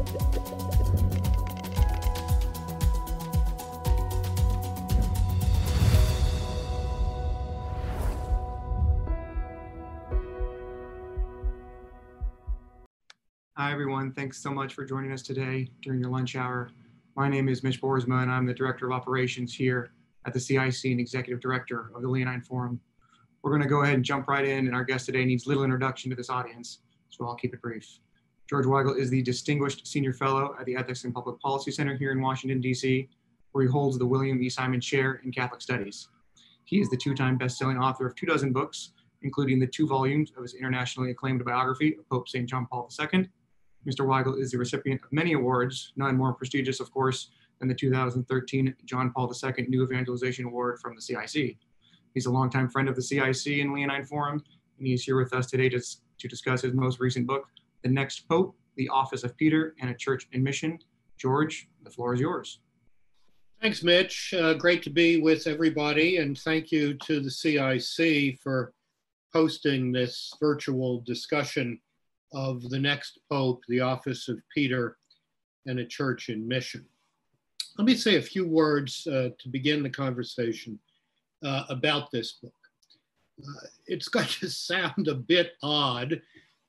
Hi, everyone. Thanks so much for joining us today during your lunch hour. My name is Mitch Boersma, and I'm the Director of Operations here at the CIC and Executive Director of the Leonine Forum. We're going to go ahead and jump right in, and our guest today needs little introduction to this audience, so I'll keep it brief. George Weigel is the Distinguished Senior Fellow at the Ethics and Public Policy Center here in Washington, D.C., where he holds the William E. Simon Chair in Catholic Studies. He is the two-time best-selling author of two dozen books, including the two volumes of his internationally acclaimed biography of Pope St. John Paul II Mr. Weigel is the recipient of many awards, none more prestigious, of course, than the 2013 John Paul II New Evangelization Award from the CIC. He's a longtime friend of the CIC and Leonine Forum, and he's here with us today to, to discuss his most recent book, The Next Pope, The Office of Peter and a Church in Mission. George, the floor is yours. Thanks, Mitch. Uh, great to be with everybody, and thank you to the CIC for hosting this virtual discussion of the next Pope, the office of Peter, and a church in mission. Let me say a few words uh, to begin the conversation uh, about this book. Uh, it's going to sound a bit odd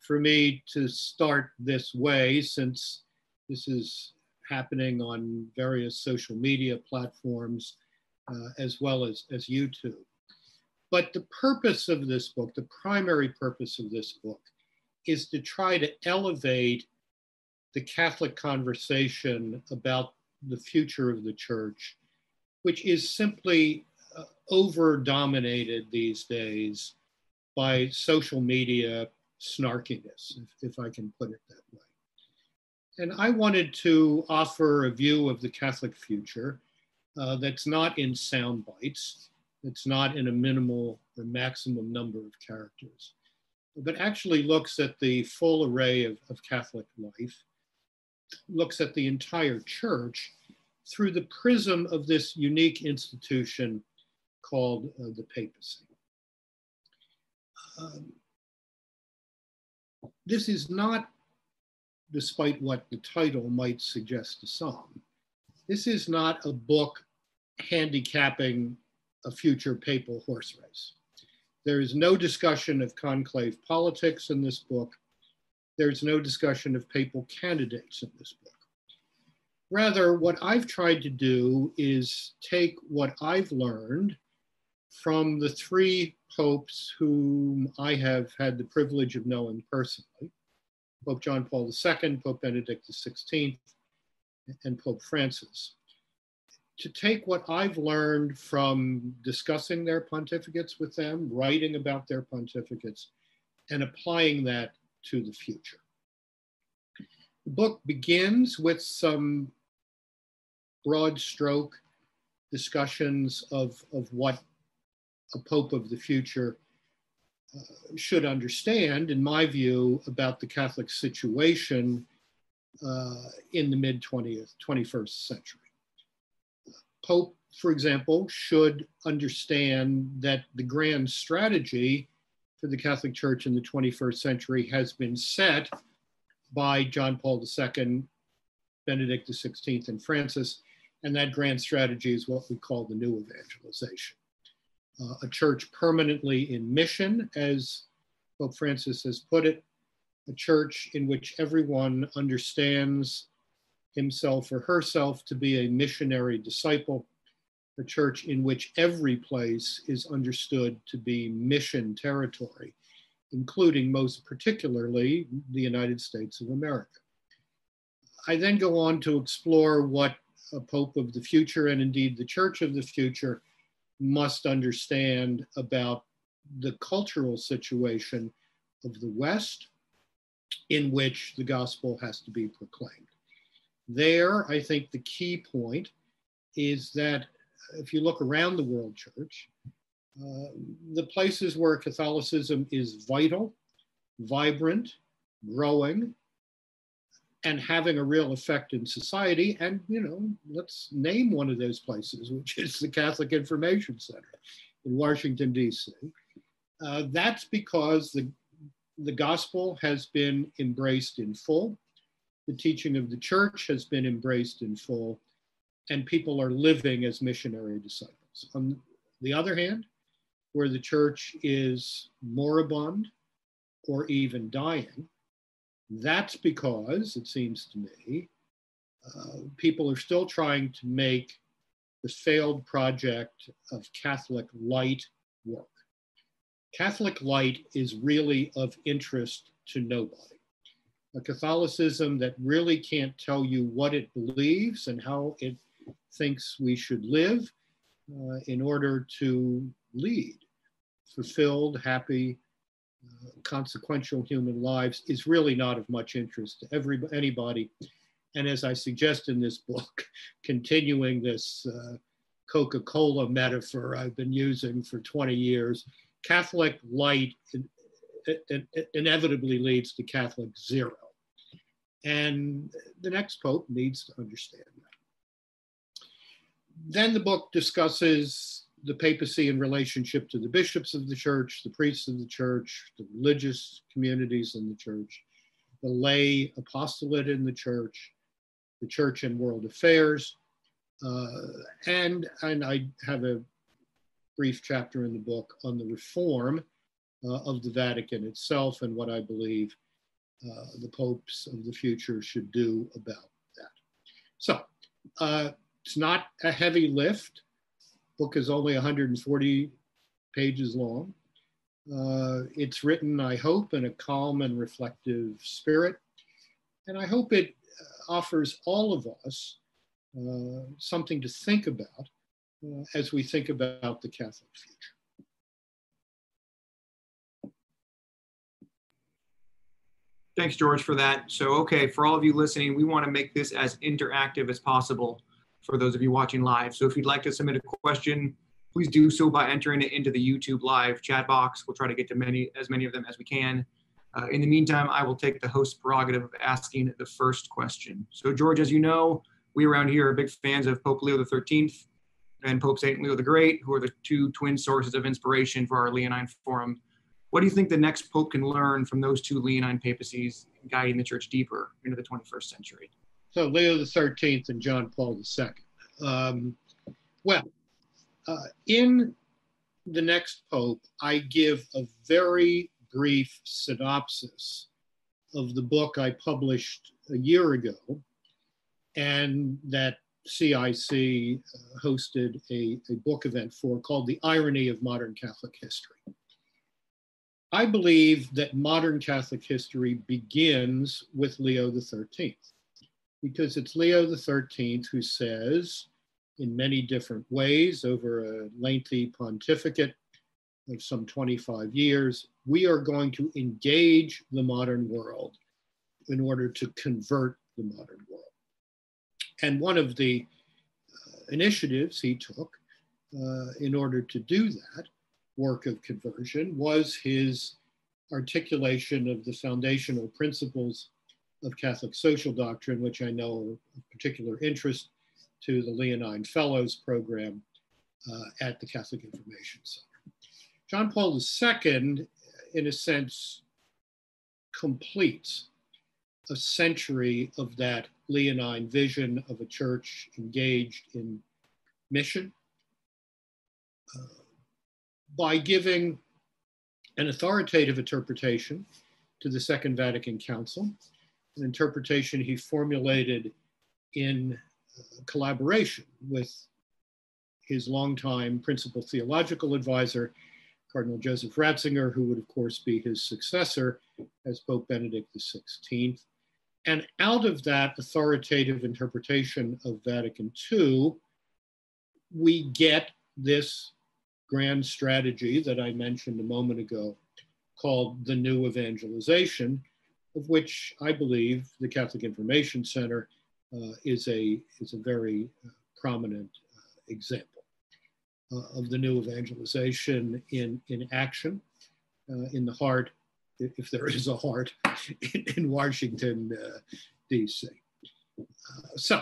for me to start this way since this is happening on various social media platforms uh, as well as, as YouTube. But the purpose of this book, the primary purpose of this book, is to try to elevate the Catholic conversation about the future of the church, which is simply uh, over dominated these days by social media snarkiness, if, if I can put it that way. And I wanted to offer a view of the Catholic future uh, that's not in sound bites, that's not in a minimal or maximum number of characters, but actually looks at the full array of, of Catholic life, looks at the entire church through the prism of this unique institution called uh, the papacy. Um, this is not, despite what the title might suggest to some, this is not a book handicapping a future papal horse race. There is no discussion of conclave politics in this book. There's no discussion of papal candidates in this book. Rather, what I've tried to do is take what I've learned from the three popes whom I have had the privilege of knowing personally Pope John Paul II, Pope Benedict XVI, and Pope Francis to take what I've learned from discussing their pontificates with them, writing about their pontificates, and applying that to the future. The book begins with some broad stroke discussions of, of what a Pope of the future uh, should understand, in my view, about the Catholic situation uh, in the mid 20th, 21st century. Pope, for example, should understand that the grand strategy for the Catholic Church in the 21st century has been set by John Paul II, Benedict XVI, and Francis. And that grand strategy is what we call the new evangelization. Uh, a church permanently in mission, as Pope Francis has put it, a church in which everyone understands himself or herself to be a missionary disciple, a church in which every place is understood to be mission territory, including most particularly the United States of America. I then go on to explore what a Pope of the future and indeed the Church of the future must understand about the cultural situation of the West in which the gospel has to be proclaimed. There, I think the key point is that if you look around the world church, uh, the places where Catholicism is vital, vibrant, growing, and having a real effect in society. And, you know, let's name one of those places, which is the Catholic Information Center in Washington, D.C. Uh, that's because the, the gospel has been embraced in full the teaching of the church has been embraced in full, and people are living as missionary disciples. On the other hand, where the church is moribund or even dying, that's because, it seems to me, uh, people are still trying to make the failed project of Catholic Lite work. Catholic Lite is really of interest to nobody. A Catholicism that really can't tell you what it believes and how it thinks we should live uh, in order to lead fulfilled, happy, consequential human lives is really not of much interest to every, anybody. And as I suggest in this book, continuing this uh, Coca Cola metaphor I've been using for 20 years, Catholic Lite inevitably leads to Catholic zero. And the next Pope needs to understand that. Then the book discusses the papacy in relationship to the bishops of the church, the priests of the church, the religious communities in the church, the lay apostolate in the church, the church and world affairs. Uh, and, and I have a brief chapter in the book on the reform uh, of the Vatican itself and what I believe uh, the popes of the future should do about that. So uh, it's not a heavy lift. Book is only 140 pages long. Uh, it's written, I hope, in a calm and reflective spirit. And I hope it uh, offers all of us uh, something to think about uh, as we think about the Catholic future. Thanks, George, for that. So, okay, for all of you listening, we want to make this as interactive as possible for those of you watching live. So if you'd like to submit a question, please do so by entering it into the YouTube live chat box. We'll try to get to many as many of them as we can. Uh, in the meantime, I will take the host prerogative of asking the first question. So George, as you know, we around here are big fans of Pope Leo XIII and Pope St. Leo the Great, who are the two twin sources of inspiration for our Leonine Forum. What do you think the next Pope can learn from those two Leonine papacies guiding the church deeper into the 21st century? So Leo XIII and John Paul II. Um, well, uh, in the next Pope, I give a very brief synopsis of the book I published a year ago and that CIC uh, hosted a, a book event for called The Irony of Modern Catholic History. I believe that modern Catholic history begins with Leo XIII because it's Leo XIII who says, in many different ways over a lengthy pontificate of some 25 years, we are going to engage the modern world in order to convert the modern world. And one of the uh, initiatives he took uh, in order to do that work of conversion was his articulation of the foundational principles of Catholic social doctrine, which I know of particular interest to the Leonine Fellows program uh, at the Catholic Information Center. John Paul II, in a sense, completes a century of that Leonine vision of a church engaged in mission uh, by giving an authoritative interpretation to the Second Vatican Council an interpretation he formulated in uh, collaboration with his longtime principal theological advisor, Cardinal Joseph Ratzinger, who would, of course, be his successor as Pope Benedict XVI. And out of that authoritative interpretation of Vatican II, we get this grand strategy that I mentioned a moment ago called the New Evangelization, of which I believe the Catholic Information Center uh, is, a, is a very uh, prominent uh, example uh, of the new evangelization in, in action, in the heart, if there is a heart, in, in Washington, D.C. so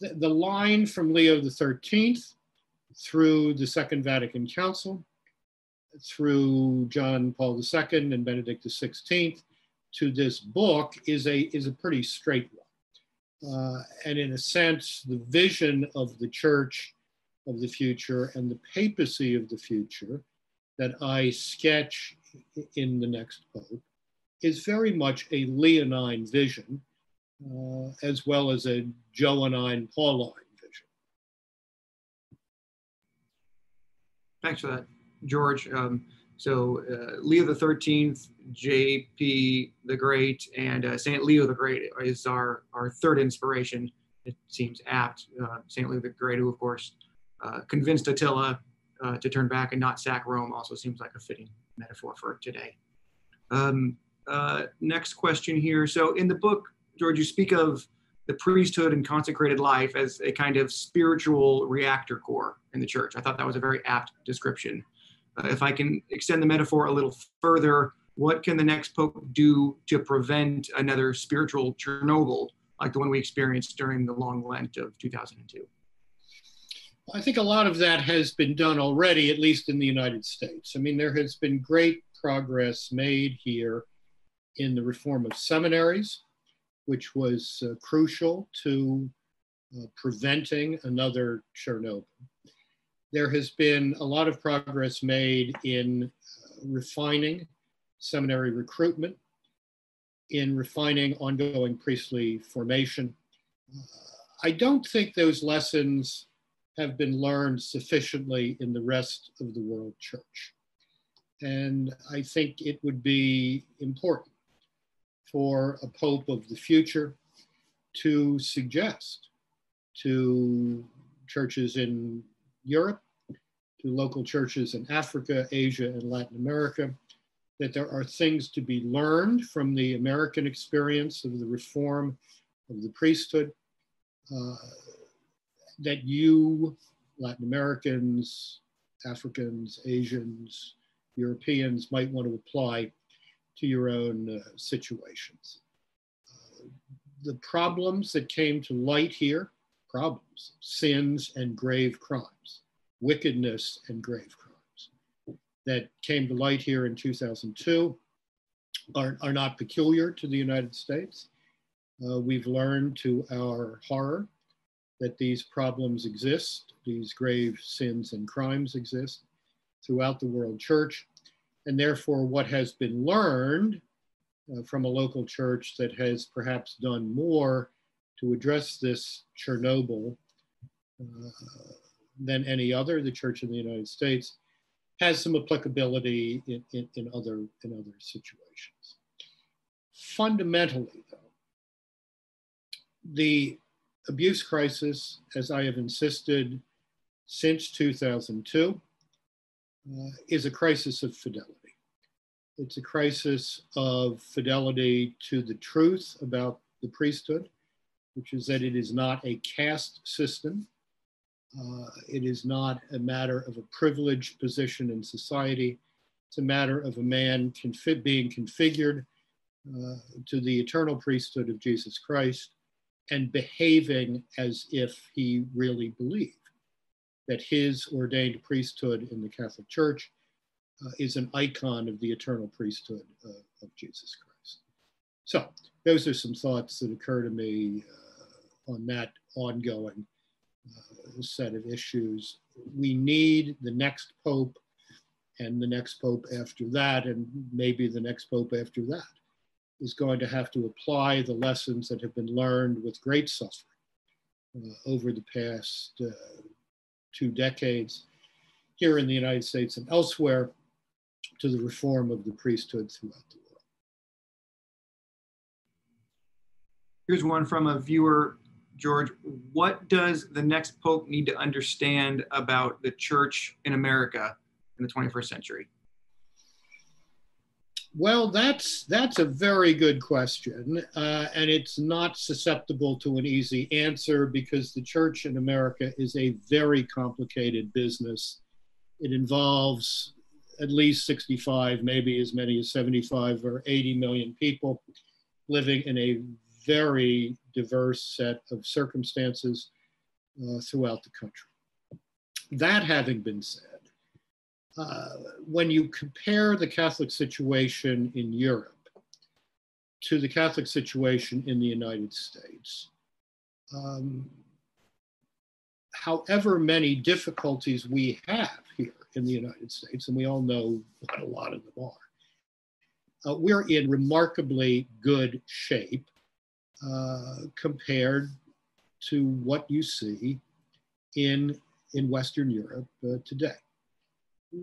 the, the line from Leo XIII through the Second Vatican Council, through John Paul II and Benedict XVI, to this book is a, is a pretty straight one. uh, and in a sense, the vision of the church of the future and the papacy of the future that I sketch in the next pope is very much a Leonine vision, uh, as well as a Johannine Pauline vision. Thanks for that, George. Um, so uh, Leo the Thirteenth, J.P. the Great, and uh, Saint Leo the Great is our our third inspiration. It seems apt. Uh, Saint Leo the Great, who of course uh, convinced Attila uh, to turn back and not sack Rome, also seems like a fitting metaphor for today. Um, uh, next question here. So in the book, George, you speak of the priesthood and consecrated life as a kind of spiritual reactor core in the church. I thought that was a very apt description. If I can extend the metaphor a little further, what can the next pope do to prevent another spiritual Chernobyl like the one we experienced during the long Lent of 2002? I think a lot of that has been done already, at least in the United States. I mean, there has been great progress made here in the reform of seminaries, which was uh, crucial to uh, preventing another Chernobyl there has been a lot of progress made in uh, refining seminary recruitment, in refining ongoing priestly formation. Uh, I don't think those lessons have been learned sufficiently in the rest of the world church. And I think it would be important for a pope of the future to suggest to churches in Europe, to local churches in Africa, Asia, and Latin America, that there are things to be learned from the American experience of the reform of the priesthood, uh, that you, Latin Americans, Africans, Asians, Europeans might want to apply to your own uh, situations. Uh, the problems that came to light here problems, sins, and grave crimes, wickedness, and grave crimes that came to light here in 2002 are, are not peculiar to the United States. Uh, we've learned to our horror that these problems exist, these grave sins and crimes exist throughout the world church. And therefore, what has been learned uh, from a local church that has perhaps done more to address this Chernobyl uh, than any other, the Church in the United States, has some applicability in, in, in, other, in other situations. Fundamentally, though, the abuse crisis, as I have insisted since 2002, uh, is a crisis of fidelity. It's a crisis of fidelity to the truth about the priesthood, which is that it is not a caste system. Uh, it is not a matter of a privileged position in society. It's a matter of a man confi- being configured uh, to the eternal priesthood of Jesus Christ and behaving as if he really believed that his ordained priesthood in the Catholic Church uh, is an icon of the eternal priesthood uh, of Jesus Christ. So, those are some thoughts that occur to me uh, on that ongoing uh, set of issues. We need the next pope and the next pope after that, and maybe the next pope after that, is going to have to apply the lessons that have been learned with great suffering uh, over the past uh, two decades here in the United States and elsewhere to the reform of the priesthood throughout the world. Here's one from a viewer George, what does the next pope need to understand about the church in America in the 21st century? Well, that's that's a very good question, uh, and it's not susceptible to an easy answer because the church in America is a very complicated business. It involves at least 65, maybe as many as 75 or 80 million people living in a very diverse set of circumstances uh, throughout the country. That having been said, uh, when you compare the Catholic situation in Europe to the Catholic situation in the United States, um, however many difficulties we have here in the United States, and we all know what a lot of them are, uh, we're in remarkably good shape uh, compared to what you see in, in Western Europe uh, today.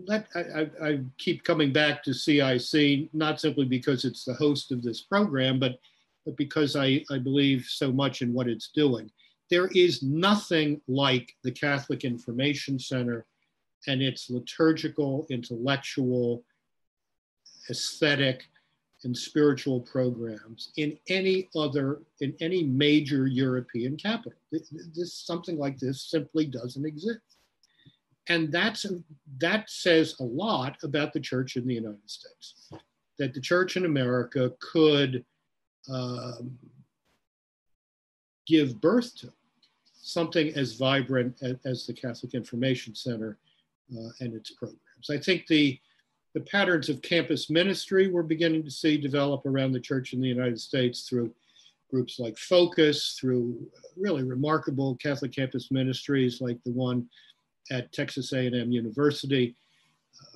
Let, I, I, keep coming back to CIC, not simply because it's the host of this program, but, but because I, I believe so much in what it's doing. There is nothing like the Catholic Information Center and its liturgical, intellectual, aesthetic, and spiritual programs in any other, in any major European capital. This, something like this simply doesn't exist. And that's, that says a lot about the church in the United States, that the church in America could um, give birth to something as vibrant as, as the Catholic Information Center uh, and its programs. I think the, the patterns of campus ministry we're beginning to see develop around the church in the United States through groups like Focus, through really remarkable Catholic campus ministries like the one at Texas A&M University,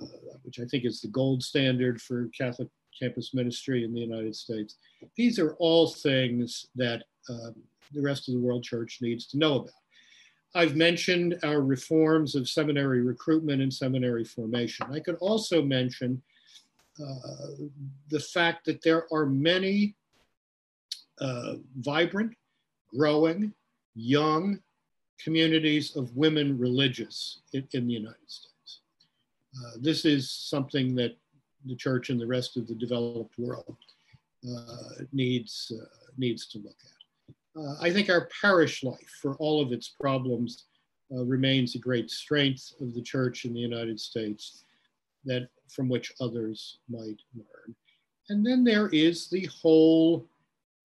uh, which I think is the gold standard for Catholic campus ministry in the United States. These are all things that um, the rest of the world church needs to know about. I've mentioned our reforms of seminary recruitment and seminary formation. I could also mention uh, the fact that there are many uh, vibrant, growing, young communities of women religious in, in the United States. Uh, this is something that the church and the rest of the developed world uh, needs, uh, needs to look at uh, I think our parish life, for all of its problems, uh, remains a great strength of the church in the United States that from which others might learn. And then there is the whole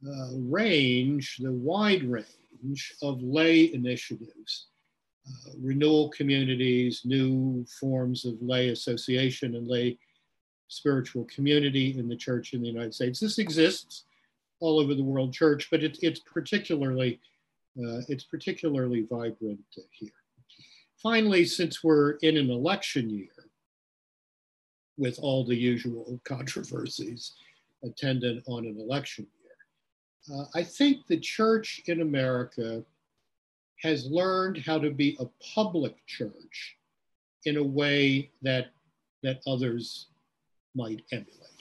uh, range, the wide range of lay initiatives, uh, renewal communities, new forms of lay association and lay spiritual community in the church in the United States. This exists all over the world church, but it, it's particularly uh, it's particularly vibrant here. Finally, since we're in an election year, with all the usual controversies attendant on an election year, uh, I think the church in America has learned how to be a public church in a way that that others might emulate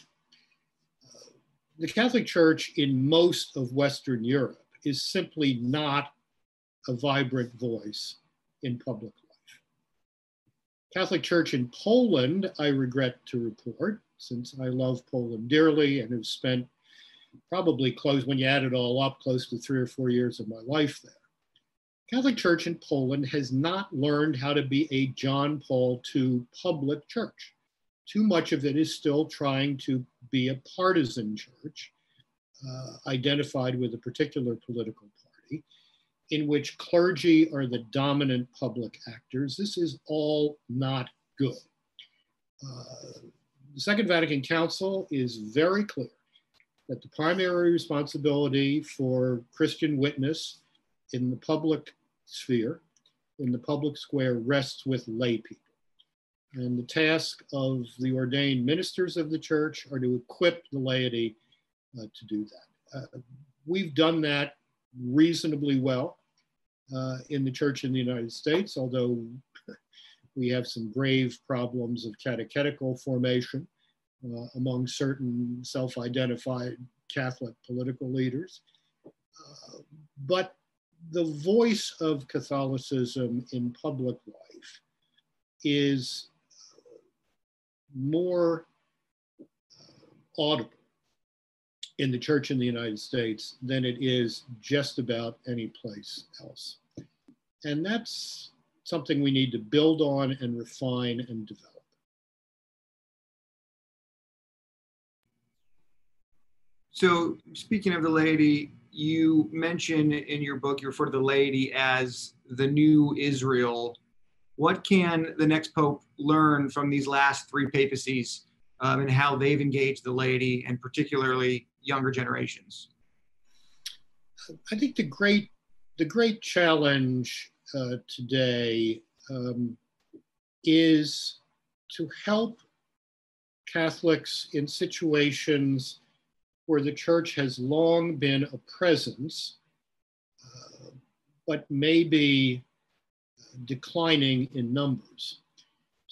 the Catholic Church in most of Western Europe is simply not a vibrant voice in public life. Catholic Church in Poland, I regret to report, since I love Poland dearly and have spent probably close, when you add it all up, close to three or four years of my life there. Catholic Church in Poland has not learned how to be a John Paul II public church too much of it is still trying to be a partisan church uh, identified with a particular political party in which clergy are the dominant public actors. This is all not good. Uh, the Second Vatican Council is very clear that the primary responsibility for Christian witness in the public sphere, in the public square, rests with lay people. And the task of the ordained ministers of the church are to equip the laity uh, to do that. Uh, we've done that reasonably well uh, in the church in the United States, although we have some grave problems of catechetical formation uh, among certain self identified Catholic political leaders. Uh, but the voice of Catholicism in public life is more audible in the church in the United States than it is just about any place else. And that's something we need to build on and refine and develop. So, speaking of the laity, you mention in your book, you refer to the laity as the new Israel what can the next pope learn from these last three papacies um, and how they've engaged the laity and particularly younger generations? I think the great the great challenge uh, today um, is to help Catholics in situations where the church has long been a presence, uh, but maybe declining in numbers,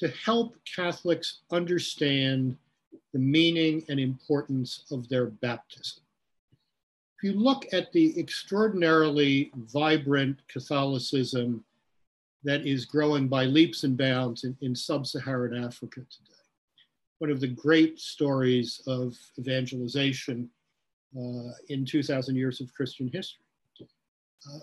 to help Catholics understand the meaning and importance of their baptism. If you look at the extraordinarily vibrant Catholicism that is growing by leaps and bounds in, in sub Saharan Africa today, one of the great stories of evangelization uh, in 2,000 years of Christian history. Uh,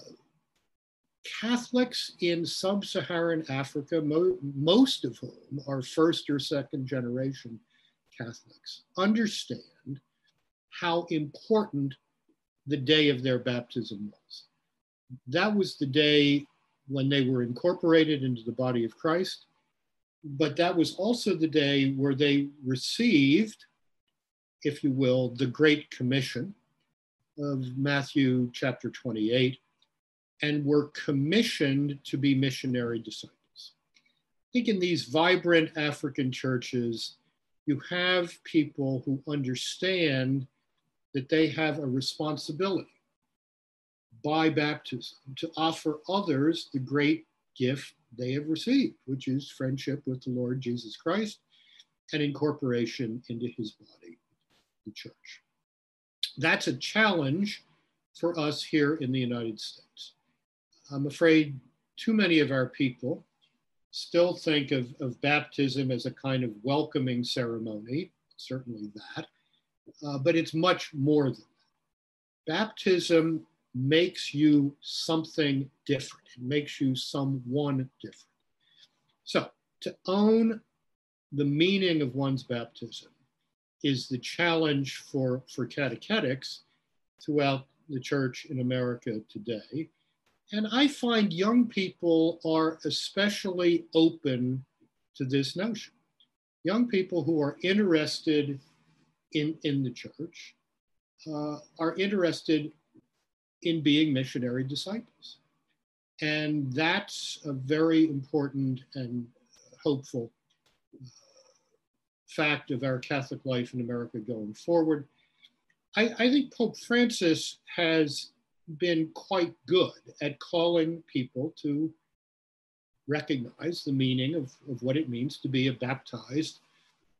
Catholics in sub Saharan Africa, mo most of whom are first or second generation Catholics, understand how important the day of their baptism was. That was the day when they were incorporated into the body of Christ, but that was also the day where they received, if you will, the Great Commission of Matthew chapter 28 and were commissioned to be missionary disciples. I think in these vibrant African churches, you have people who understand that they have a responsibility by baptism to offer others the great gift they have received, which is friendship with the Lord Jesus Christ and incorporation into his body, the church. That's a challenge for us here in the United States. I'm afraid too many of our people still think of, of baptism as a kind of welcoming ceremony, certainly that, uh, but it's much more than that. Baptism makes you something different. It makes you someone different. So to own the meaning of one's baptism is the challenge for, for catechetics throughout the church in America today. And I find young people are especially open to this notion. Young people who are interested in, in the church uh, are interested in being missionary disciples. And that's a very important and hopeful uh, fact of our Catholic life in America going forward. I, I think Pope Francis has been quite good at calling people to recognize the meaning of, of what it means to be a baptized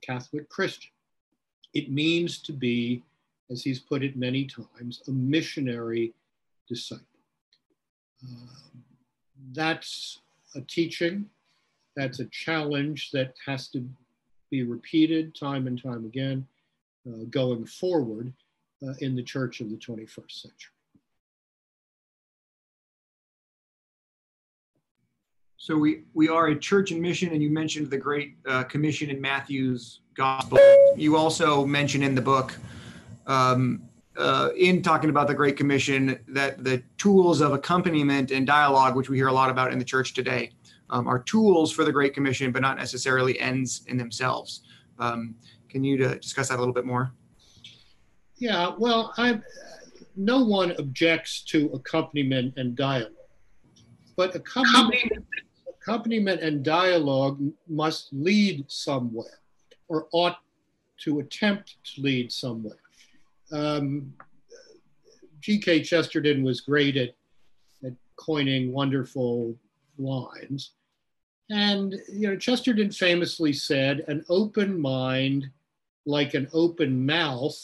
Catholic Christian. It means to be, as he's put it many times, a missionary disciple. Uh, that's a teaching, that's a challenge that has to be repeated time and time again uh, going forward uh, in the church of the 21st century. So we we are a church and mission, and you mentioned the Great uh, Commission in Matthew's Gospel. You also mention in the book, um, uh, in talking about the Great Commission, that the tools of accompaniment and dialogue, which we hear a lot about in the church today, um, are tools for the Great Commission, but not necessarily ends in themselves. Um, can you uh, discuss that a little bit more? Yeah, well, I no one objects to accompaniment and dialogue, but accompaniment accompaniment and dialogue must lead somewhere or ought to attempt to lead somewhere. Um, G.K. Chesterton was great at, at coining wonderful lines. And, you know, Chesterton famously said, an open mind, like an open mouth,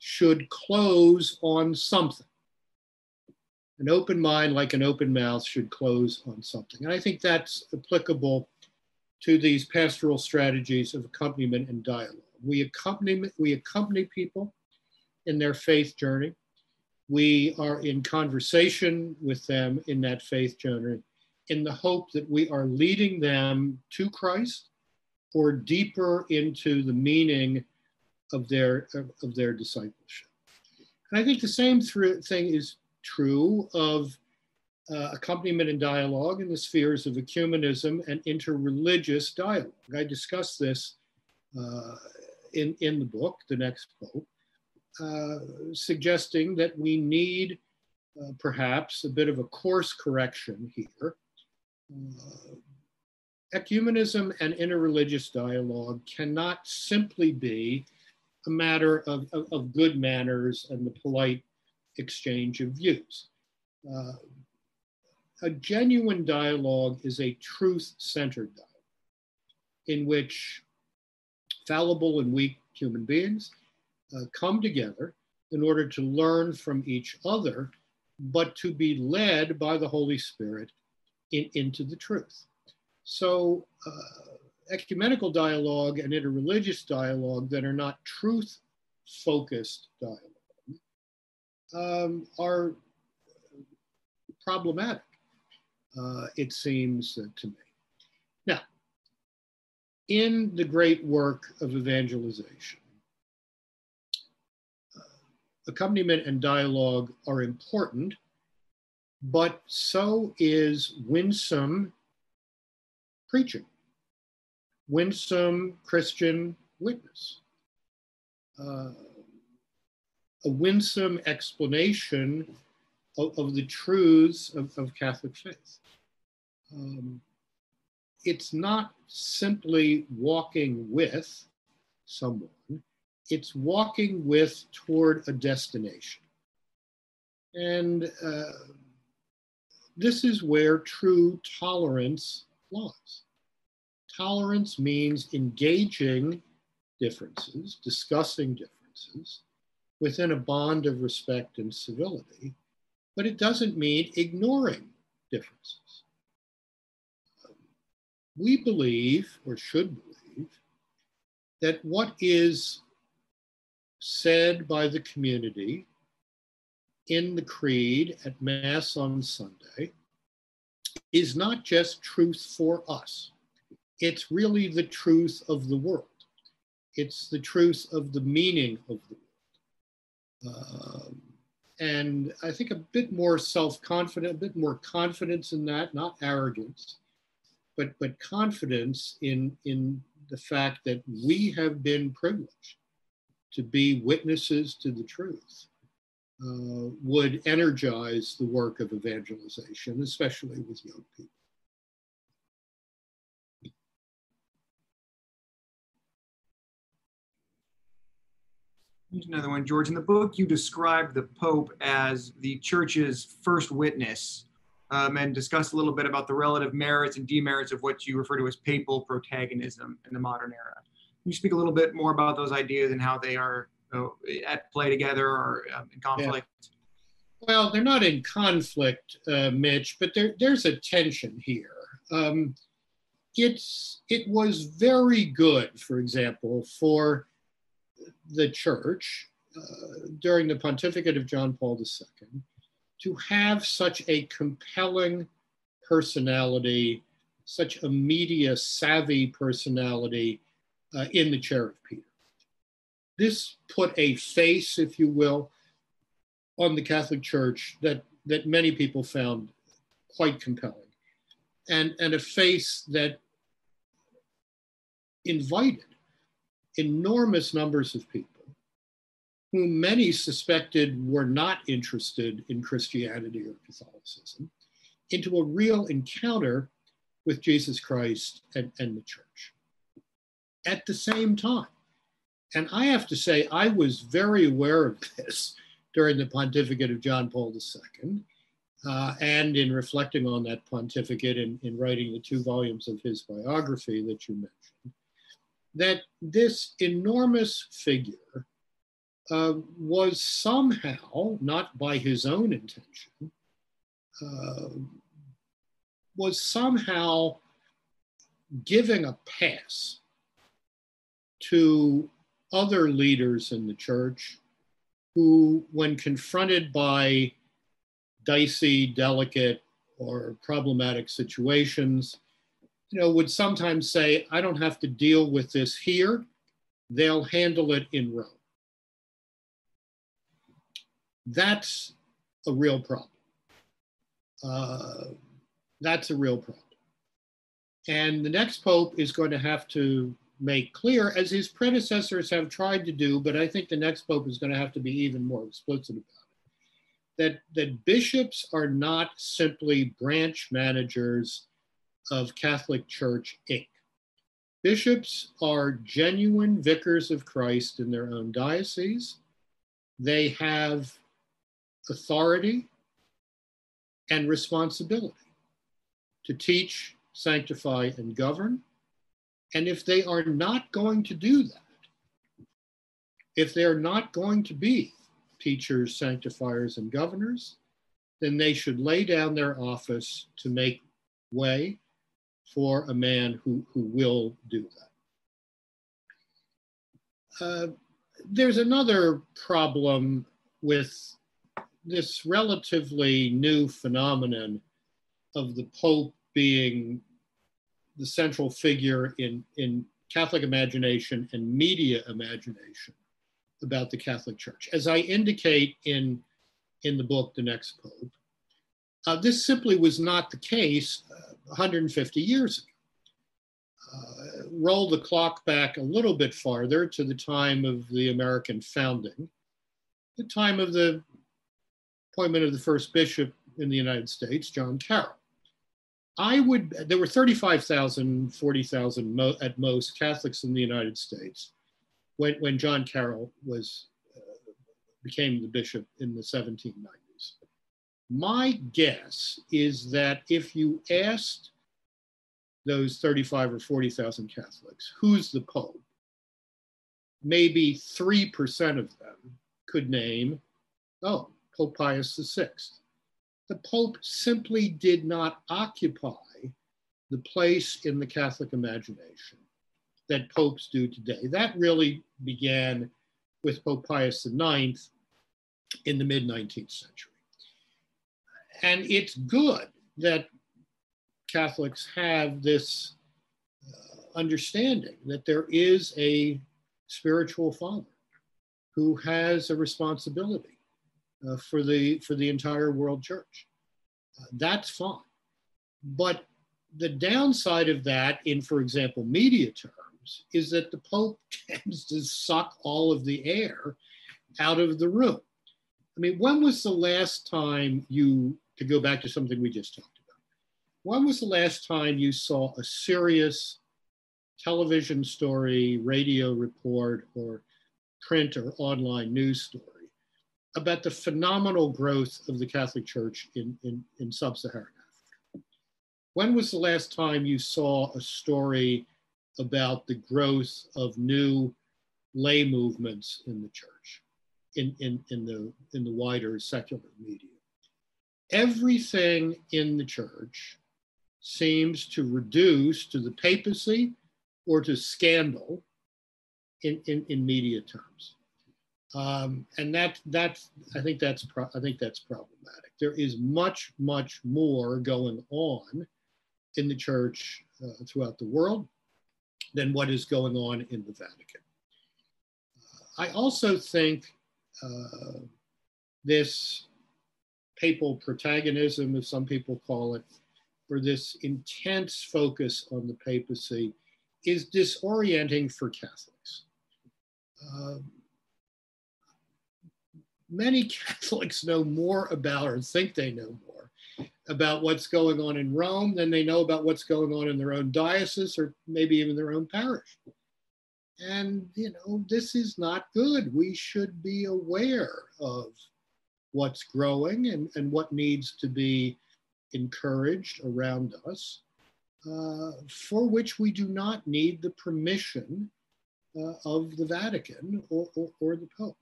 should close on something. An open mind, like an open mouth, should close on something. And I think that's applicable to these pastoral strategies of accompaniment and dialogue. We accompany, we accompany people in their faith journey. We are in conversation with them in that faith journey in the hope that we are leading them to Christ or deeper into the meaning of their, of their discipleship. And I think the same thing is true of uh, accompaniment and dialogue in the spheres of ecumenism and interreligious dialogue. I discuss this uh, in, in the book, The Next Pope, uh, suggesting that we need uh, perhaps a bit of a course correction here. Uh, ecumenism and interreligious dialogue cannot simply be a matter of, of, of good manners and the polite exchange of views. Uh, a genuine dialogue is a truth centered dialogue in which fallible and weak human beings uh, come together in order to learn from each other, but to be led by the Holy Spirit in, into the truth. So, uh, ecumenical dialogue and interreligious dialogue that are not truth focused dialogue um, are problematic, uh, it seems to me. Now, in the great work of evangelization, uh, accompaniment and dialogue are important, but so is winsome preaching, winsome Christian witness. Uh, a winsome explanation of, of the truths of, of Catholic faith. Um, it's not simply walking with someone, it's walking with toward a destination. And uh, this is where true tolerance lies. Tolerance means engaging differences, discussing differences, within a bond of respect and civility, but it doesn't mean ignoring differences. We believe, or should believe, that what is said by the community in the creed at Mass on Sunday is not just truth for us, it's really the truth of the world. It's the truth of the meaning of the world. Um, and I think a bit more self-confident, a bit more confidence in that, not arrogance, but but confidence in in the fact that we have been privileged to be witnesses to the truth uh, would energize the work of evangelization, especially with young people. Here's another one, George. In the book, you described the Pope as the church's first witness um, and discussed a little bit about the relative merits and demerits of what you refer to as papal protagonism in the modern era. Can you speak a little bit more about those ideas and how they are at play together or um, in conflict? Yeah. Well, they're not in conflict, uh, Mitch, but there, there's a tension here. Um, it's, it was very good, for example, for the church uh, during the pontificate of John Paul II to have such a compelling personality, such a media savvy personality uh, in the chair of Peter. This put a face, if you will, on the Catholic Church that, that many people found quite compelling, and, and a face that invited enormous numbers of people whom many suspected were not interested in Christianity or Catholicism into a real encounter with Jesus Christ and, and the church at the same time. And I have to say, I was very aware of this during the pontificate of John Paul II. Uh, and in reflecting on that pontificate and in, in writing the two volumes of his biography that you mentioned, that this enormous figure uh, was somehow, not by his own intention, uh, was somehow giving a pass to other leaders in the church who, when confronted by dicey, delicate, or problematic situations, you know, would sometimes say, I don't have to deal with this here. They'll handle it in Rome. That's a real problem. Uh, that's a real problem. And the next pope is going to have to make clear, as his predecessors have tried to do, but I think the next pope is going to have to be even more explicit about it, that, that bishops are not simply branch managers of Catholic Church Inc. Bishops are genuine vicars of Christ in their own diocese. They have authority and responsibility to teach, sanctify, and govern. And if they are not going to do that, if they're not going to be teachers, sanctifiers, and governors, then they should lay down their office to make way for a man who, who will do that. Uh, there's another problem with this relatively new phenomenon of the Pope being the central figure in, in Catholic imagination and media imagination about the Catholic Church. As I indicate in, in the book, The Next Pope, uh, this simply was not the case uh, 150 years ago. Uh, roll the clock back a little bit farther to the time of the American founding, the time of the appointment of the first bishop in the United States, John Carroll. I would, there were 35,000, 40,000 mo at most Catholics in the United States when, when John Carroll was, uh, became the bishop in the 1790s. My guess is that if you asked those 35 or 40,000 Catholics, who's the Pope? Maybe 3% of them could name, oh, Pope Pius VI. The Pope simply did not occupy the place in the Catholic imagination that popes do today. That really began with Pope Pius IX in the mid 19th century. And it's good that Catholics have this uh, understanding that there is a spiritual father who has a responsibility uh, for the for the entire world church. Uh, that's fine, but the downside of that, in for example media terms, is that the Pope tends to suck all of the air out of the room. I mean, when was the last time you, to go back to something we just talked about, when was the last time you saw a serious television story, radio report, or print or online news story about the phenomenal growth of the Catholic Church in, in, in sub Saharan Africa. When was the last time you saw a story about the growth of new lay movements in the church, in, in, in, the, in the wider secular media? Everything in the church seems to reduce to the papacy or to scandal in, in, in media terms. Um, and that that's I think that's pro- I think that's problematic. There is much much more going on in the church uh, throughout the world than what is going on in the Vatican. Uh, I also think uh, this papal protagonism, as some people call it, or this intense focus on the papacy, is disorienting for Catholics. Um, many Catholics know more about or think they know more about what's going on in Rome than they know about what's going on in their own diocese or maybe even their own parish. And, you know, this is not good. We should be aware of what's growing and, and what needs to be encouraged around us, uh, for which we do not need the permission uh, of the Vatican or, or, or the Pope.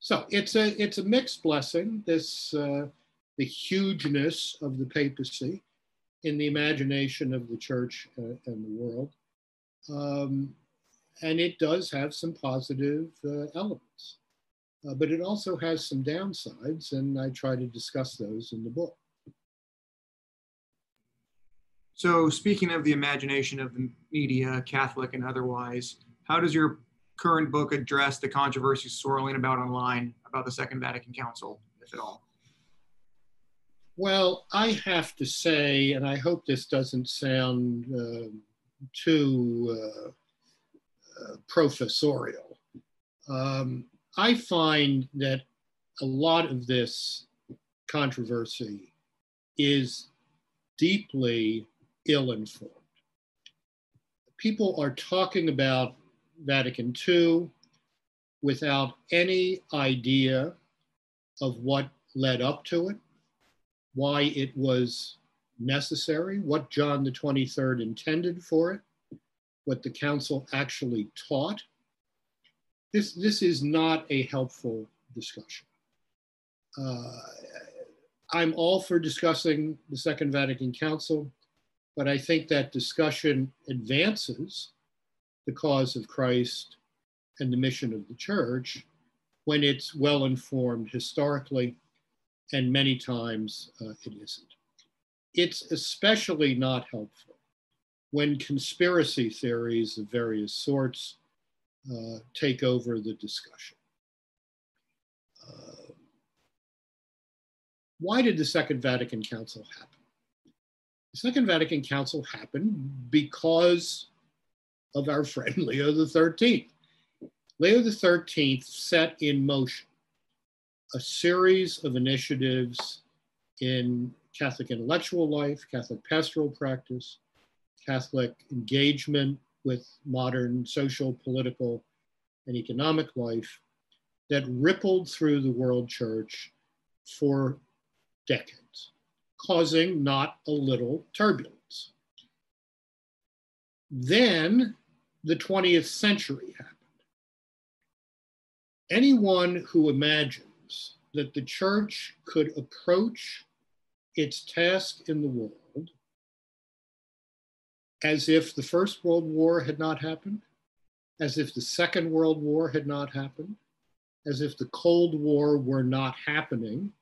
So it's a it's a mixed blessing. This uh, the hugeness of the papacy in the imagination of the church uh, and the world, um, and it does have some positive uh, elements, uh, but it also has some downsides, and I try to discuss those in the book. So, speaking of the imagination of the media, Catholic and otherwise, how does your current book address the controversy swirling about online about the Second Vatican Council, if at all? Well, I have to say, and I hope this doesn't sound uh, too uh, uh, professorial, um, I find that a lot of this controversy is deeply ill informed. People are talking about Vatican II without any idea of what led up to it, why it was necessary, what John the 23rd intended for it, what the council actually taught. This, this is not a helpful discussion. Uh, I'm all for discussing the Second Vatican Council, but I think that discussion advances the cause of Christ and the mission of the church when it's well informed historically, and many times uh, it isn't. It's especially not helpful when conspiracy theories of various sorts uh, take over the discussion. Uh, why did the Second Vatican Council happen? The Second Vatican Council happened because of our friend Leo XIII. Leo XIII set in motion a series of initiatives in Catholic intellectual life, Catholic pastoral practice, Catholic engagement with modern social, political, and economic life that rippled through the world church for decades, causing not a little turbulence. Then the 20th century happened. Anyone who imagines that the church could approach its task in the world as if the First World War had not happened, as if the Second World War had not happened, as if the Cold War were not happening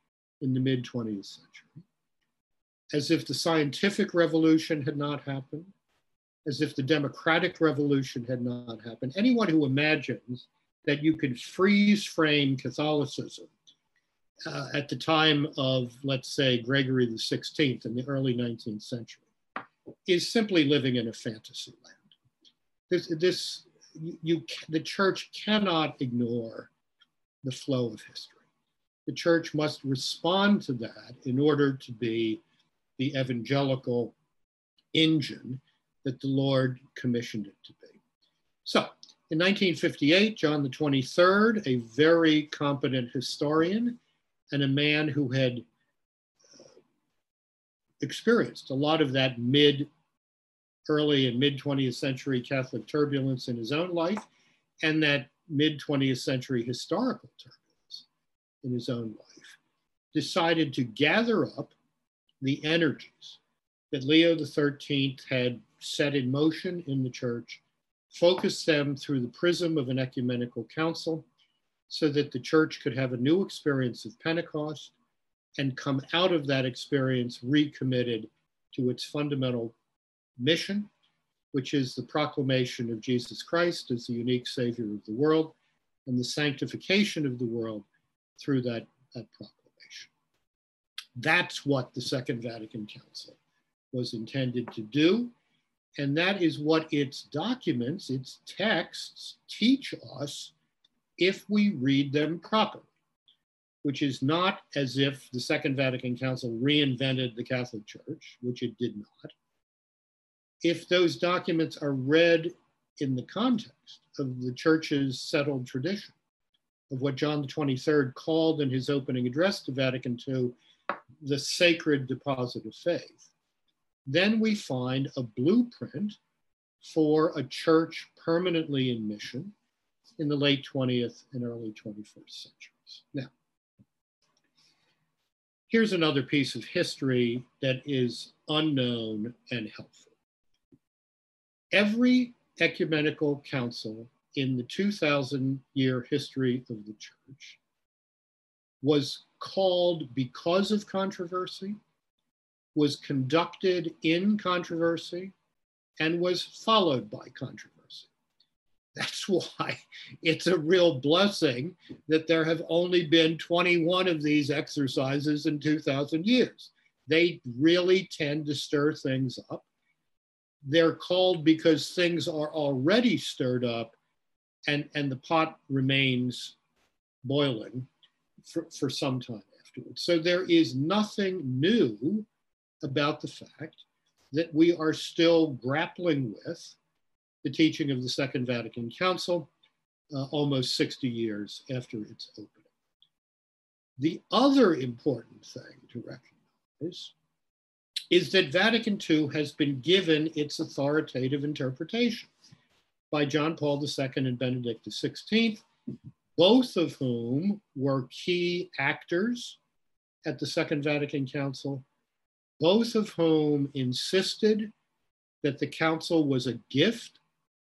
in the mid 20th century, as if the scientific revolution had not happened, as if the democratic revolution had not happened. Anyone who imagines that you could freeze frame Catholicism uh, at the time of, let's say, Gregory the 16th in the early 19th century is simply living in a fantasy land. This, this you, the church cannot ignore the flow of history. The church must respond to that in order to be the evangelical engine that the Lord commissioned it to be. So, in 1958, John the 23rd, a very competent historian and a man who had experienced a lot of that mid, early and mid 20th century Catholic turbulence in his own life, and that mid 20th century historical turbulence in his own life, decided to gather up the energies that Leo XIII had set in motion in the church, focus them through the prism of an ecumenical council so that the church could have a new experience of Pentecost and come out of that experience recommitted to its fundamental mission, which is the proclamation of Jesus Christ as the unique Savior of the world and the sanctification of the world through that, that proclamation. That's what the Second Vatican Council was intended to do. And that is what its documents, its texts teach us if we read them properly, which is not as if the Second Vatican Council reinvented the Catholic Church, which it did not. If those documents are read in the context of the church's settled tradition, of what John 23rd called in his opening address to Vatican II the sacred deposit of faith, then we find a blueprint for a church permanently in mission in the late 20th and early 21st centuries. Now, here's another piece of history that is unknown and helpful. Every ecumenical council in the 2000 year history of the church was called because of controversy, was conducted in controversy, and was followed by controversy. That's why it's a real blessing that there have only been 21 of these exercises in 2,000 years. They really tend to stir things up. They're called because things are already stirred up and, and the pot remains boiling for, for some time afterwards. So there is nothing new about the fact that we are still grappling with the teaching of the Second Vatican Council uh, almost 60 years after its opening. The other important thing to recognize is that Vatican II has been given its authoritative interpretation by John Paul II and Benedict XVI, both of whom were key actors at the Second Vatican Council, both of whom insisted that the council was a gift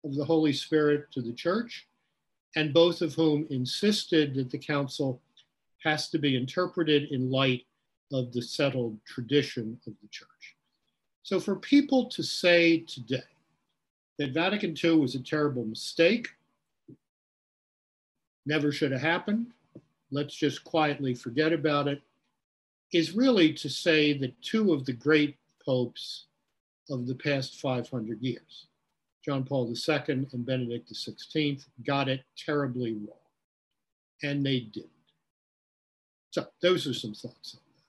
of the Holy Spirit to the church, and both of whom insisted that the council has to be interpreted in light of the settled tradition of the church. So for people to say today that Vatican II was a terrible mistake, never should have happened, let's just quietly forget about it, is really to say that two of the great popes of the past 500 years, John Paul II and Benedict XVI, got it terribly wrong. And they didn't. So those are some thoughts on that.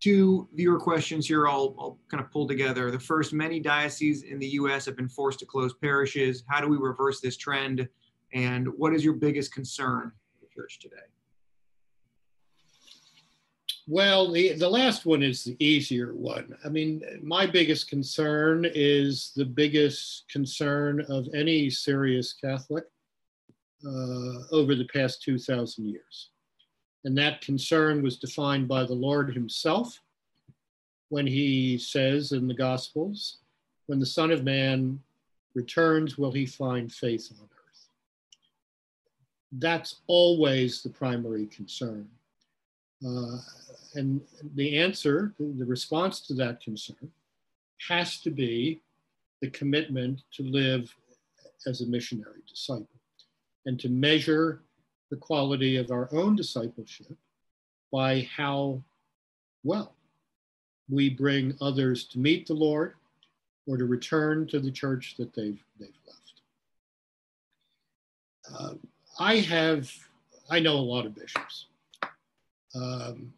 Two viewer questions here I'll, I'll kind of pull together. The first, many dioceses in the US have been forced to close parishes. How do we reverse this trend? And what is your biggest concern for the church today? Well, the, the last one is the easier one. I mean, my biggest concern is the biggest concern of any serious Catholic uh, over the past 2,000 years. And that concern was defined by the Lord Himself when He says in the Gospels, When the Son of Man returns, will He find faith on earth? That's always the primary concern. Uh, and the answer, the response to that concern, has to be the commitment to live as a missionary disciple and to measure the quality of our own discipleship by how well we bring others to meet the Lord or to return to the church that they've, they've left. Uh, I have, I know a lot of bishops. Um,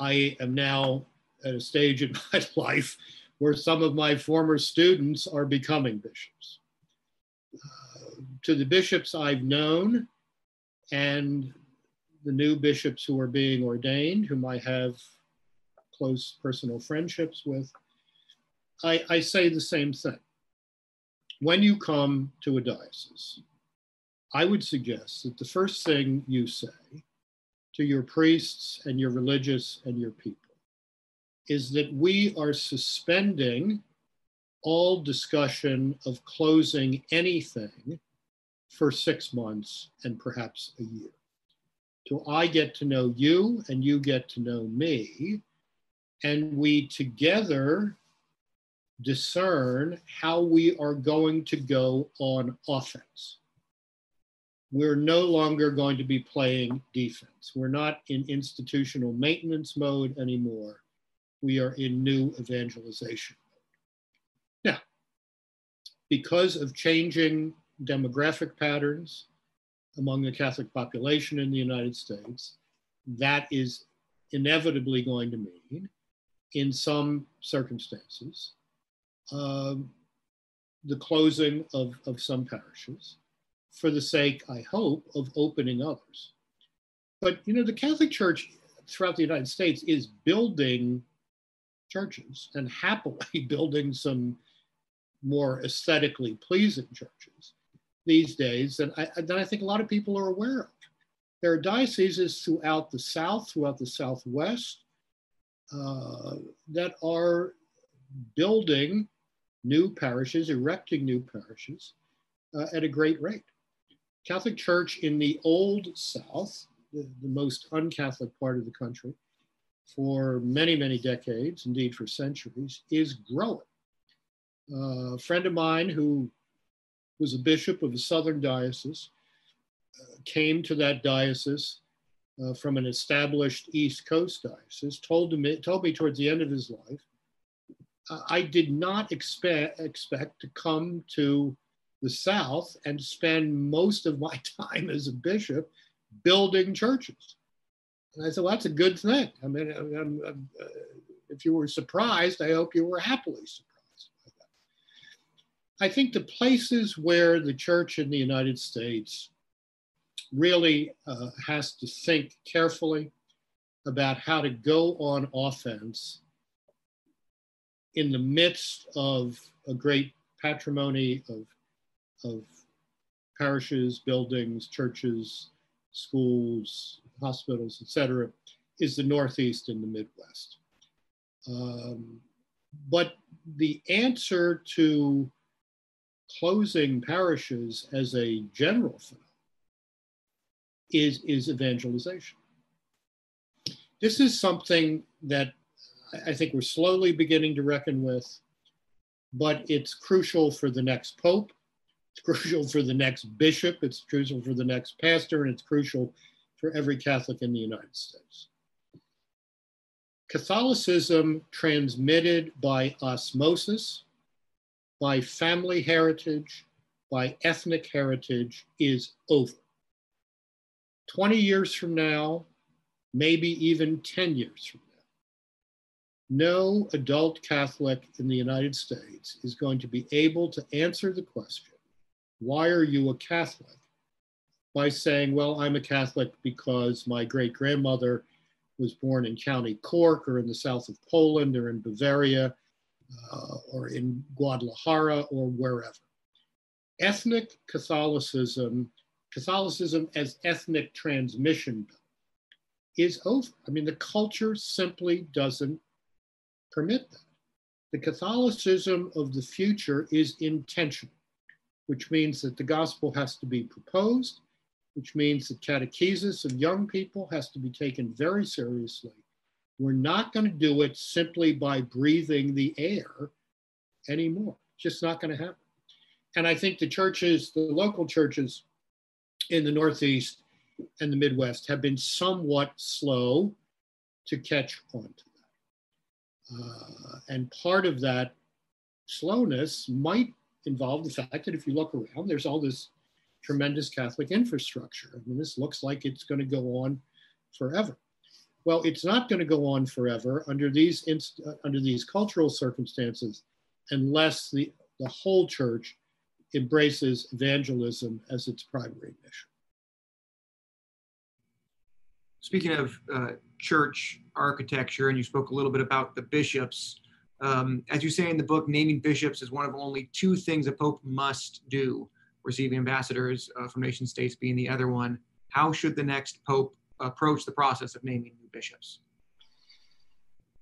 I am now at a stage in my life where some of my former students are becoming bishops. Uh, to the bishops I've known and the new bishops who are being ordained, whom I have close personal friendships with, I, I say the same thing. When you come to a diocese, I would suggest that the first thing you say to your priests and your religious and your people is that we are suspending all discussion of closing anything for six months and perhaps a year. Till I get to know you and you get to know me, and we together discern how we are going to go on offense we're no longer going to be playing defense. We're not in institutional maintenance mode anymore. We are in new evangelization mode. Now, because of changing demographic patterns among the Catholic population in the United States, that is inevitably going to mean, in some circumstances, um, the closing of, of some parishes for the sake, I hope, of opening others. But you know, the Catholic Church throughout the United States is building churches and happily building some more aesthetically pleasing churches these days that I, I think a lot of people are aware of. There are dioceses throughout the South, throughout the Southwest, uh, that are building new parishes, erecting new parishes uh, at a great rate. Catholic Church in the Old South, the, the most un-Catholic part of the country, for many, many decades, indeed for centuries, is growing. Uh, a friend of mine who was a bishop of a southern diocese uh, came to that diocese uh, from an established East Coast diocese, told me, told me towards the end of his life, I did not expect, expect to come to the South and spend most of my time as a bishop building churches. And I said, well, that's a good thing. I mean, I'm, I'm, uh, if you were surprised, I hope you were happily surprised by that. I think the places where the church in the United States really uh, has to think carefully about how to go on offense in the midst of a great patrimony of, of parishes, buildings, churches, schools, hospitals, etc., is the Northeast and the Midwest. Um, but the answer to closing parishes as a general phenomenon is, is evangelization. This is something that I think we're slowly beginning to reckon with, but it's crucial for the next pope. It's crucial for the next bishop. It's crucial for the next pastor, and it's crucial for every Catholic in the United States. Catholicism transmitted by osmosis, by family heritage, by ethnic heritage is over. 20 years from now, maybe even 10 years from now, no adult Catholic in the United States is going to be able to answer the question, why are you a Catholic? By saying, well, I'm a Catholic because my great grandmother was born in County Cork or in the south of Poland or in Bavaria uh, or in Guadalajara or wherever. Ethnic Catholicism, Catholicism as ethnic transmission is over. I mean, the culture simply doesn't permit that. The Catholicism of the future is intentional, which means that the gospel has to be proposed, which means that catechesis of young people has to be taken very seriously. We're not going to do it simply by breathing the air anymore. It's just not going to happen. And I think the churches, the local churches in the Northeast and the Midwest have been somewhat slow to catch on to uh, and part of that slowness might involve the fact that if you look around, there's all this tremendous Catholic infrastructure. I mean, this looks like it's going to go on forever. Well, it's not going to go on forever under these inst- uh, under these cultural circumstances, unless the, the whole church embraces evangelism as its primary mission. Speaking of uh, church architecture, and you spoke a little bit about the bishops. Um, as you say in the book, naming bishops is one of only two things a pope must do, receiving ambassadors uh, from nation states being the other one. How should the next pope approach the process of naming new bishops?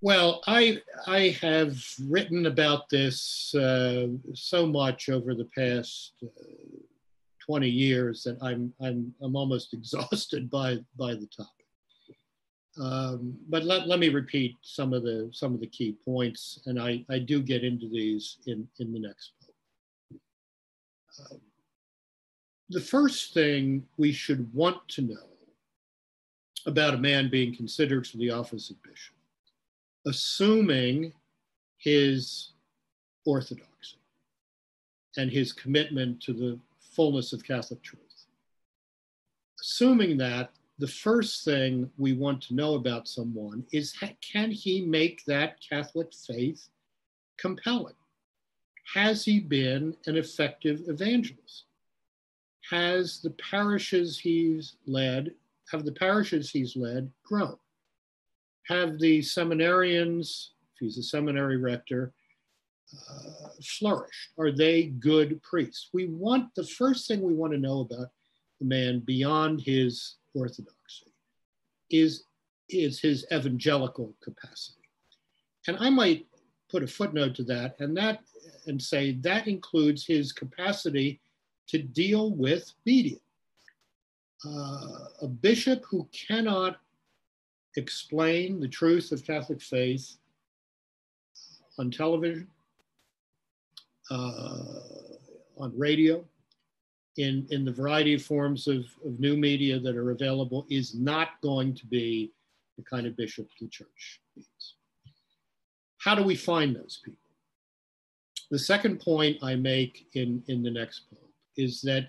Well, I I have written about this uh, so much over the past uh, 20 years that I'm I'm I'm almost exhausted by by the topic. Um, but let, let me repeat some of the some of the key points, and I, I do get into these in, in the next book. Uh, the first thing we should want to know about a man being considered for the office of bishop, assuming his orthodoxy and his commitment to the fullness of Catholic truth. Assuming that, the first thing we want to know about someone is can he make that Catholic faith compelling? Has he been an effective evangelist? Has the parishes he's led, have the parishes he's led grown? Have the seminarians, if he's a seminary rector, uh, flourished? Are they good priests? We want the first thing we want to know about the man beyond his orthodoxy is, is his evangelical capacity. And I might put a footnote to that and that and say that includes his capacity to deal with media. Uh, a bishop who cannot explain the truth of Catholic faith on television, uh, on radio, in, in the variety of forms of, of new media that are available is not going to be the kind of bishop the church needs. How do we find those people? The second point I make in, in the next pope is that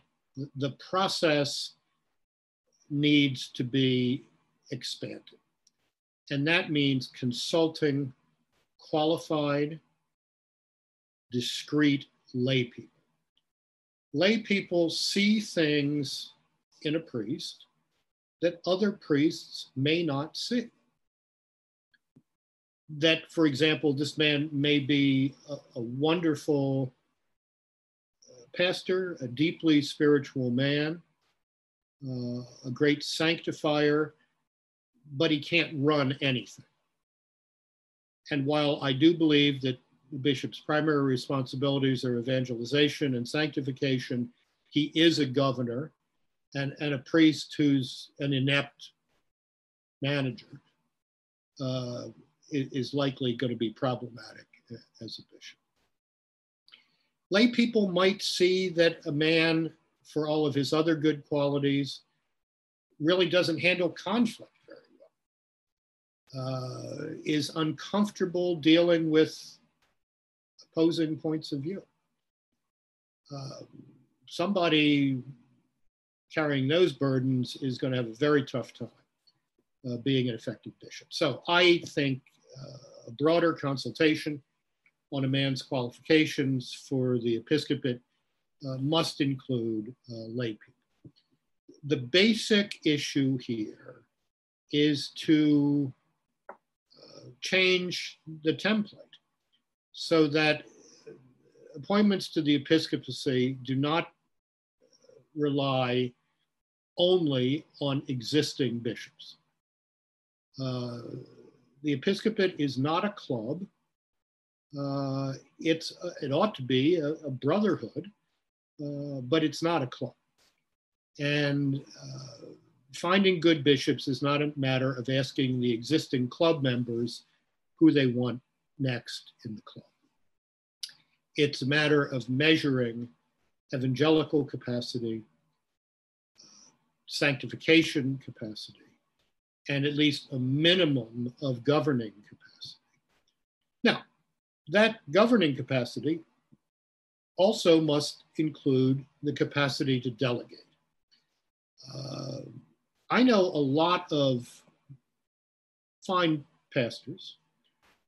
the process needs to be expanded. And that means consulting qualified, discreet lay people. Lay people see things in a priest that other priests may not see. That, for example, this man may be a, a wonderful uh, pastor, a deeply spiritual man, uh, a great sanctifier, but he can't run anything. And while I do believe that the bishop's primary responsibilities are evangelization and sanctification, he is a governor and, and a priest who's an inept manager uh, is likely going to be problematic as a bishop. Lay people might see that a man, for all of his other good qualities, really doesn't handle conflict very well, uh, is uncomfortable dealing with opposing points of view. Uh, somebody carrying those burdens is going to have a very tough time uh, being an effective bishop. So I think uh, a broader consultation on a man's qualifications for the episcopate uh, must include uh, lay people. The basic issue here is to change the template so that appointments to the episcopacy do not rely only on existing bishops. Uh, the episcopate is not a club. Uh, it's uh, it ought to be a, a brotherhood, uh, but it's not a club. And uh, finding good bishops is not a matter of asking the existing club members who they want next in the club. It's a matter of measuring evangelical capacity, sanctification capacity, and at least a minimum of governing capacity. Now, that governing capacity also must include the capacity to delegate. Uh, I know a lot of fine pastors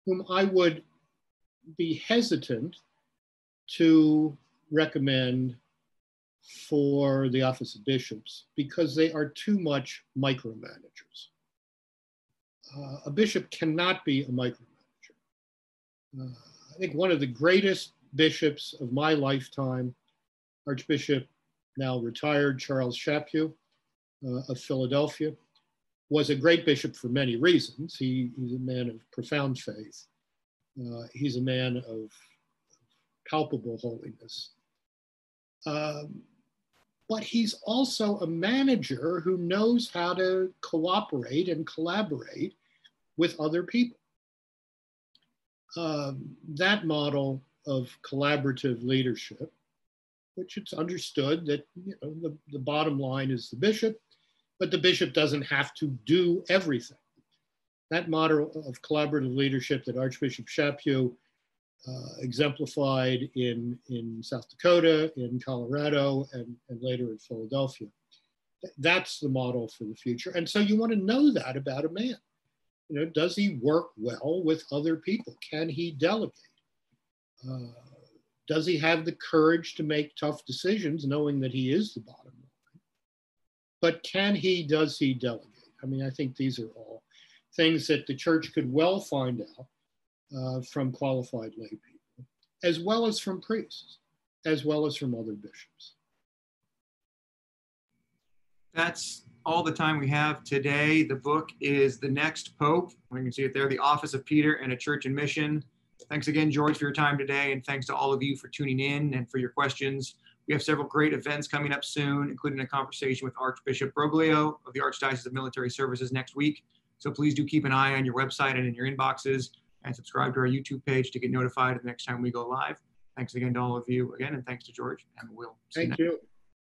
whom I would be hesitant to recommend for the office of bishops because they are too much micromanagers. Uh, a bishop cannot be a micromanager. Uh, I think one of the greatest bishops of my lifetime, Archbishop now retired Charles Chaput, uh, of Philadelphia, was a great bishop for many reasons. He, he's a man of profound faith. Uh, he's a man of palpable holiness. Um, but he's also a manager who knows how to cooperate and collaborate with other people. Um, that model of collaborative leadership, which it's understood that you know, the, the bottom line is the bishop, but the bishop doesn't have to do everything. That model of collaborative leadership that Archbishop Chaput uh, exemplified in, in South Dakota, in Colorado, and, and later in Philadelphia. That's the model for the future. And so you want to know that about a man. You know, does he work well with other people? Can he delegate? Uh, does he have the courage to make tough decisions knowing that he is the bottom but can he, does he delegate? I mean, I think these are all things that the church could well find out uh, from qualified lay people, as well as from priests, as well as from other bishops. That's all the time we have today. The book is The Next Pope. You can see it there, The Office of Peter and a Church in Mission. Thanks again, George, for your time today, and thanks to all of you for tuning in and for your questions. We have several great events coming up soon, including a conversation with Archbishop Broglio of the Archdiocese of Military Services next week. So please do keep an eye on your website and in your inboxes and subscribe to our YouTube page to get notified the next time we go live. Thanks again to all of you again, and thanks to George, and we'll see Thank you. you.